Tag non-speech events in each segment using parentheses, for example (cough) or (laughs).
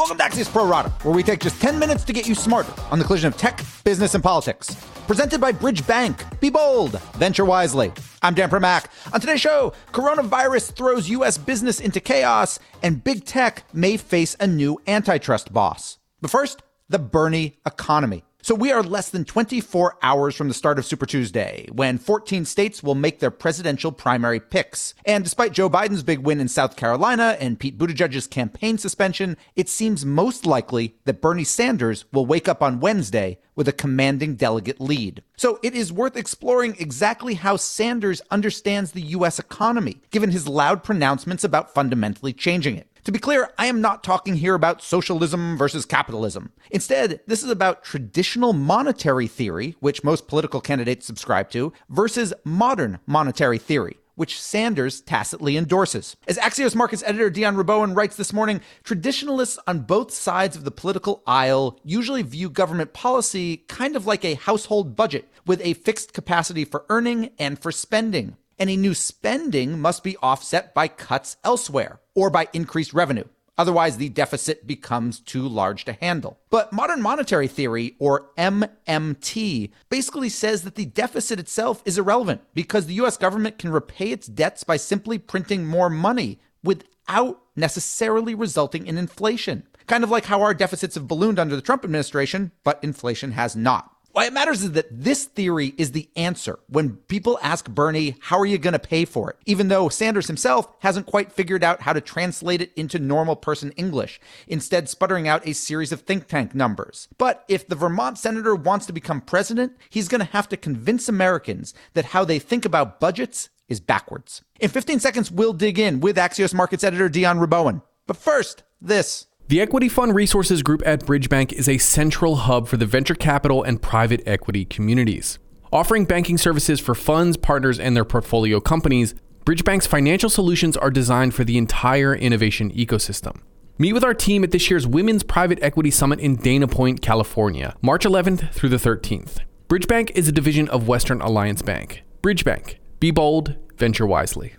Welcome back to Axios Pro Rata, where we take just 10 minutes to get you smarter on the collision of tech, business, and politics. Presented by Bridge Bank. Be bold, venture wisely. I'm Dan Primack. On today's show, coronavirus throws U.S. business into chaos, and big tech may face a new antitrust boss. But first, the Bernie economy. So we are less than 24 hours from the start of Super Tuesday, when 14 states will make their presidential primary picks. And despite Joe Biden's big win in South Carolina and Pete Buttigieg's campaign suspension, it seems most likely that Bernie Sanders will wake up on Wednesday with a commanding delegate lead. So it is worth exploring exactly how Sanders understands the U.S. economy, given his loud pronouncements about fundamentally changing it. To be clear, I am not talking here about socialism versus capitalism. Instead, this is about traditional monetary theory, which most political candidates subscribe to, versus modern monetary theory, which Sanders tacitly endorses. As Axios Markets editor Dion Rabouin writes this morning, traditionalists on both sides of the political aisle usually view government policy kind of like a household budget, with a fixed capacity for earning and for spending. Any new spending must be offset by cuts elsewhere or by increased revenue. Otherwise, the deficit becomes too large to handle. But modern monetary theory, or MMT, basically says that the deficit itself is irrelevant because the US government can repay its debts by simply printing more money without necessarily resulting in inflation. Kind of like how our deficits have ballooned under the Trump administration, but inflation has not. Why it matters is that this theory is the answer when people ask Bernie, how are you going to pay for it? Even though Sanders himself hasn't quite figured out how to translate it into normal person English, instead sputtering out a series of think tank numbers. But if the Vermont senator wants to become president, he's going to have to convince Americans that how they think about budgets is backwards. In 15 seconds, we'll dig in with Axios Markets editor Dion Rabouin. But first, this. The Equity Fund Resources Group at Bridgebank is a central hub for the venture capital and private equity communities. Offering banking services for funds, partners, and their portfolio companies, Bridgebank's financial solutions are designed for the entire innovation ecosystem. Meet with our team at this year's Women's Private Equity Summit in Dana Point, California, March 11th through the 13th. Bridgebank is a division of Western Alliance Bank. Bridgebank. Be bold, venture wisely.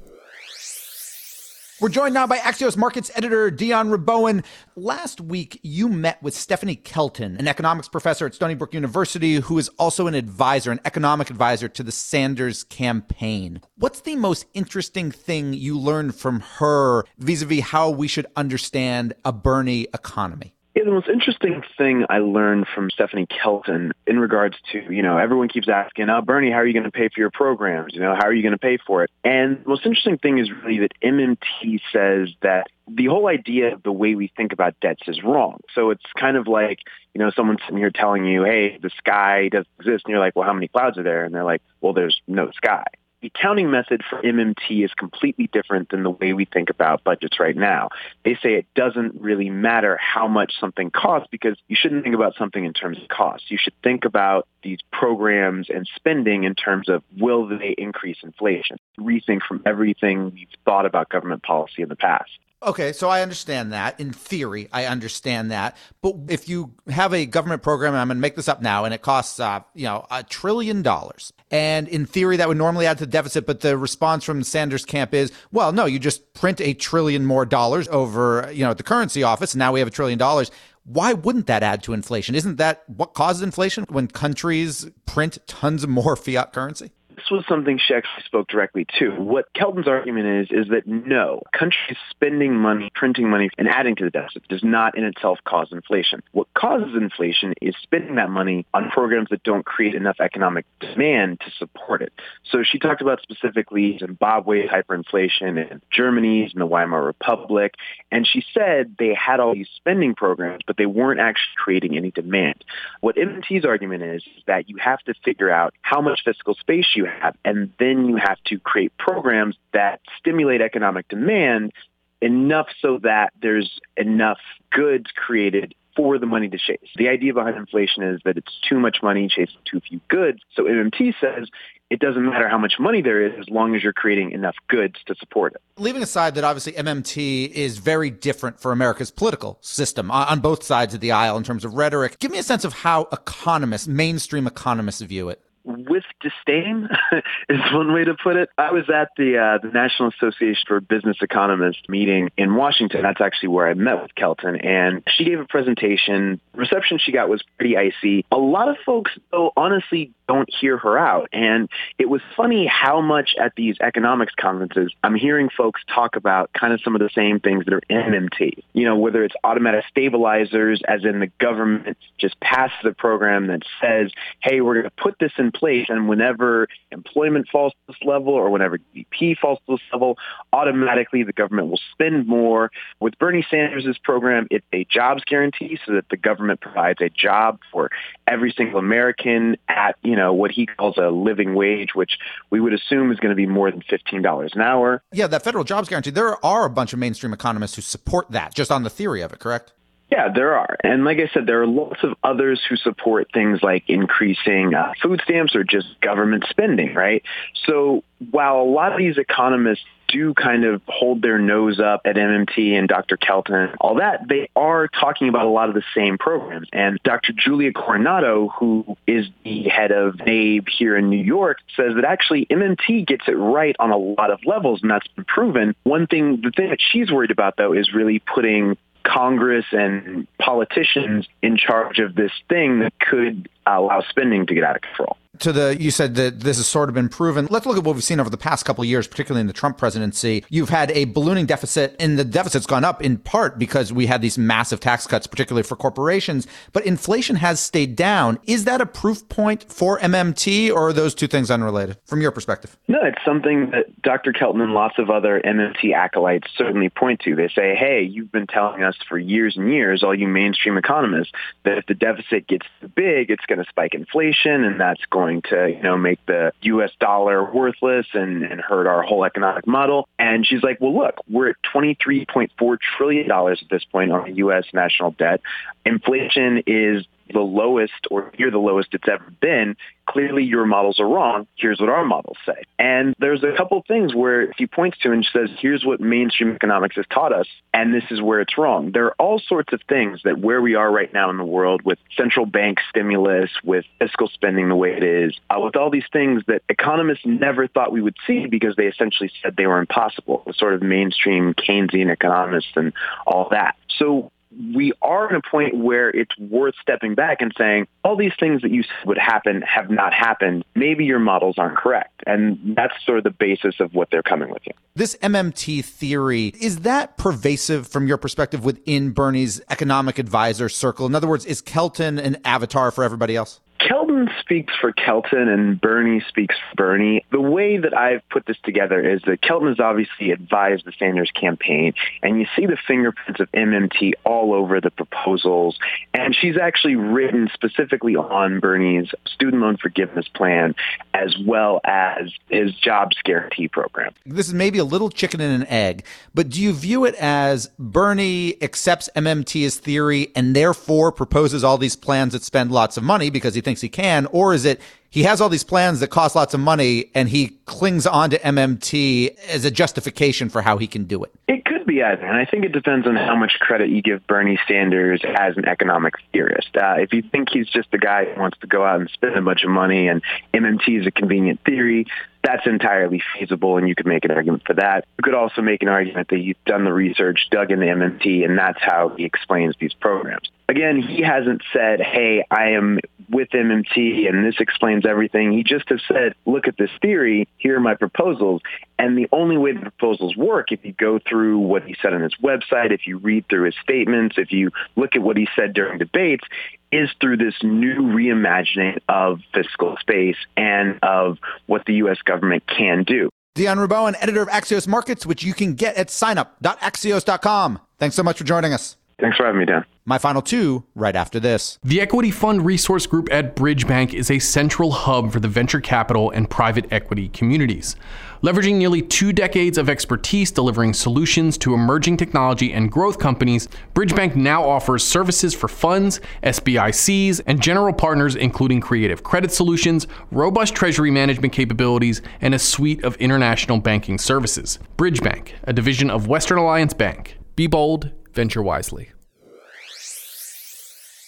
We're joined now by Axios Markets editor Dion Rabouin. Last week, you met with Stephanie Kelton, an economics professor at Stony Brook University, who is also an advisor, an economic advisor to the Sanders campaign. What's the most interesting thing you learned from her vis a vis how we should understand a Bernie economy? Yeah, the most interesting thing I learned from Stephanie Kelton in regards to, you know, everyone keeps asking, oh, Bernie, how are you going to pay for your programs? You know, how are you going to pay for it? And the most interesting thing is really that MMT says that the whole idea of the way we think about debts is wrong. So it's kind of like, you know, someone sitting here telling you, hey, the sky doesn't exist. And you're like, well, how many clouds are there? And they're like, well, there's no sky the accounting method for MMT is completely different than the way we think about budgets right now. They say it doesn't really matter how much something costs because you shouldn't think about something in terms of cost. You should think about these programs and spending in terms of will they increase inflation? Rethink from everything we've thought about government policy in the past. Okay, so I understand that. In theory, I understand that. But if you have a government program, and I'm going to make this up now, and it costs, uh, you know, a trillion dollars, and in theory, that would normally add to the deficit. But the response from Sanders' camp is, well, no, you just print a trillion more dollars over, you know, at the currency office, and now we have a trillion dollars. Why wouldn't that add to inflation? Isn't that what causes inflation when countries print tons of more (laughs) fiat currency? This was something she actually spoke directly to. What Kelton's argument is, is that no, countries spending money, printing money, and adding to the deficit does not in itself cause inflation. What causes inflation is spending that money on programs that don't create enough economic demand to support it. So she talked about specifically Zimbabwe's hyperinflation and Germany's and the Weimar Republic. And she said they had all these spending programs, but they weren't actually creating any demand. What MMT's argument is, is that you have to figure out how much fiscal space you have. And then you have to create programs that stimulate economic demand enough so that there's enough goods created for the money to chase. The idea behind inflation is that it's too much money chasing too few goods. So MMT says it doesn't matter how much money there is as long as you're creating enough goods to support it. Leaving aside that obviously MMT is very different for America's political system on both sides of the aisle in terms of rhetoric, give me a sense of how economists, mainstream economists view it with disdain (laughs) is one way to put it. I was at the uh, the National Association for Business Economists meeting in Washington. That's actually where I met with Kelton, and she gave a presentation. The reception she got was pretty icy. A lot of folks, though, honestly don't hear her out. And it was funny how much at these economics conferences I'm hearing folks talk about kind of some of the same things that are in MMT. You know, whether it's automatic stabilizers, as in the government just passes a program that says, hey, we're going to put this place, and whenever employment falls to this level or whenever GDP falls to this level, automatically the government will spend more. With Bernie Sanders' program, it's a jobs guarantee so that the government provides a job for every single American at, you know, what he calls a living wage, which we would assume is going to be more than $15 an hour. Yeah, that federal jobs guarantee, there are a bunch of mainstream economists who support that just on the theory of it, correct? Yeah, there are. And like I said, there are lots of others who support things like increasing uh, food stamps or just government spending, right? So while a lot of these economists do kind of hold their nose up at MMT and Dr. Kelton, all that, they are talking about a lot of the same programs. And Dr. Julia Coronado, who is the head of NABE here in New York, says that actually MMT gets it right on a lot of levels, and that's been proven. One thing, the thing that she's worried about, though, is really putting Congress and politicians in charge of this thing that could Uh, allow spending to get out of control to the you said that this has sort of been proven. Let's look at what we've seen over the past couple of years, particularly in the Trump presidency. You've had a ballooning deficit, and the deficit's gone up in part because we had these massive tax cuts, particularly for corporations. But inflation has stayed down. Is that a proof point for MMT, or are those two things unrelated from your perspective? No, it's something that Dr. Kelton and lots of other MMT acolytes certainly point to. They say, "Hey, you've been telling us for years and years, all you mainstream economists, that if the deficit gets too big, it's going to spike inflation, and that's going going to, you know, make the U.S. dollar worthless and, and hurt our whole economic model. And she's like, well, look, we're at $23.4 trillion at this point on the U.S. national debt. Inflation is the lowest or near the lowest it's ever been, clearly your models are wrong. Here's what our models say. And there's a couple things where he points to and says, here's what mainstream economics has taught us, and this is where it's wrong. There are all sorts of things that where we are right now in the world with central bank stimulus, with fiscal spending the way it is, uh, with all these things that economists never thought we would see because they essentially said they were impossible, the sort of mainstream Keynesian economists and all that. So we are at a point where it's worth stepping back and saying, all these things that you said would happen have not happened. Maybe your models aren't correct. And that's sort of the basis of what they're coming with you. This MMT theory, is that pervasive from your perspective within Bernie's economic advisor circle? In other words, is Kelton an avatar for everybody else? Kelton speaks for Kelton and Bernie speaks for Bernie. The way that I've put this together is that Kelton has obviously advised the Sanders campaign, and you see the fingerprints of MMT all over the proposals. And she's actually written specifically on Bernie's student loan forgiveness plan as well as his jobs guarantee program. This is maybe a little chicken and an egg, but do you view it as Bernie accepts MMT's theory and therefore proposes all these plans that spend lots of money because he thinks he can, or is it he has all these plans that cost lots of money and he clings on to MMT as a justification for how he can do it? It could be either, and I think it depends on how much credit you give Bernie Sanders as an economic theorist. Uh, if you think he's just a guy who wants to go out and spend a bunch of money and MMT is a convenient theory, that's entirely feasible, and you could make an argument for that. You could also make an argument that you've done the research, dug into MMT, and that's how he explains these programs. Again, he hasn't said, hey, I am with MMT and this explains everything. He just has said, look at this theory, here are my proposals. And the only way the proposals work, if you go through what he said on his website, if you read through his statements, if you look at what he said during debates, is through this new reimagining of fiscal space and of what the U.S. government can do. Dion Rabouin, editor of Axios Markets, which you can get at signup.axios.com. Thanks so much for joining us. Thanks for having me, Dan. My final two right after this. The Equity Fund Resource Group at Bridge Bank is a central hub for the venture capital and private equity communities. Leveraging nearly two decades of expertise delivering solutions to emerging technology and growth companies, Bridge Bank now offers services for funds, SBICs, and general partners, including creative credit solutions, robust treasury management capabilities, and a suite of international banking services. Bridge Bank, a division of Western Alliance Bank. Be bold, venture wisely.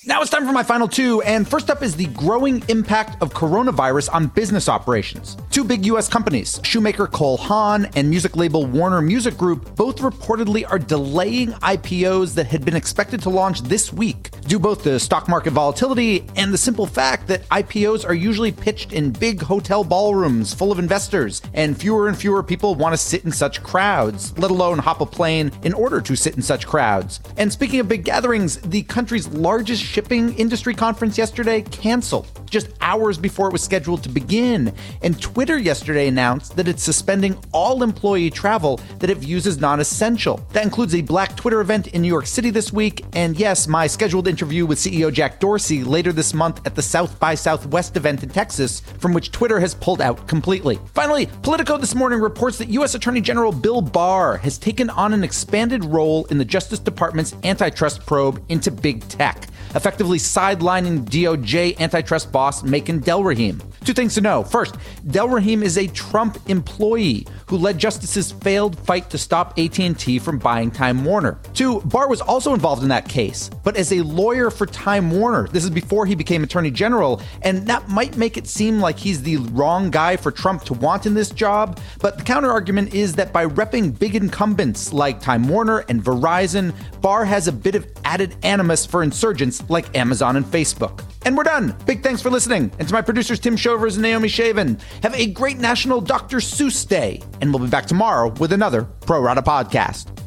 Now it's time for my final two, and first up is the growing impact of coronavirus on business operations. Two big US companies, shoemaker Cole Haan and music label Warner Music Group, both reportedly are delaying IPOs that had been expected to launch this week, due both to stock market volatility and the simple fact that IPOs are usually pitched in big hotel ballrooms full of investors, and fewer and fewer people want to sit in such crowds, let alone hop a plane in order to sit in such crowds. And speaking of big gatherings, the country's largest shipping industry conference yesterday canceled just hours before it was scheduled to begin. And Twitter yesterday announced that it's suspending all employee travel that it views as non essential. That includes a Black Twitter event in New York City this week, and yes, my scheduled interview with CEO Jack Dorsey later this month at the South by Southwest event in Texas, from which Twitter has pulled out completely. Finally, Politico this morning reports that U.S. Attorney General Bill Barr has taken on an expanded role in the Justice Department's antitrust probe into big tech effectively sidelining DOJ antitrust boss Makan Delrahim. Two things to know. First, Delrahim is a Trump employee who led Justice's failed fight to stop AT&T from buying Time Warner. Two, Barr was also involved in that case, but as a lawyer for Time Warner. This is before he became Attorney General, and that might make it seem like he's the wrong guy for Trump to want in this job, but the counterargument is that by repping big incumbents like Time Warner and Verizon, Barr has a bit of added animus for insurgents like Amazon and Facebook. And we're done. Big thanks for listening. And to my producers, Tim Shovers and Naomi Shavin, Have a great National Dr. Seuss Day. And we'll be back tomorrow with another Pro Rata podcast.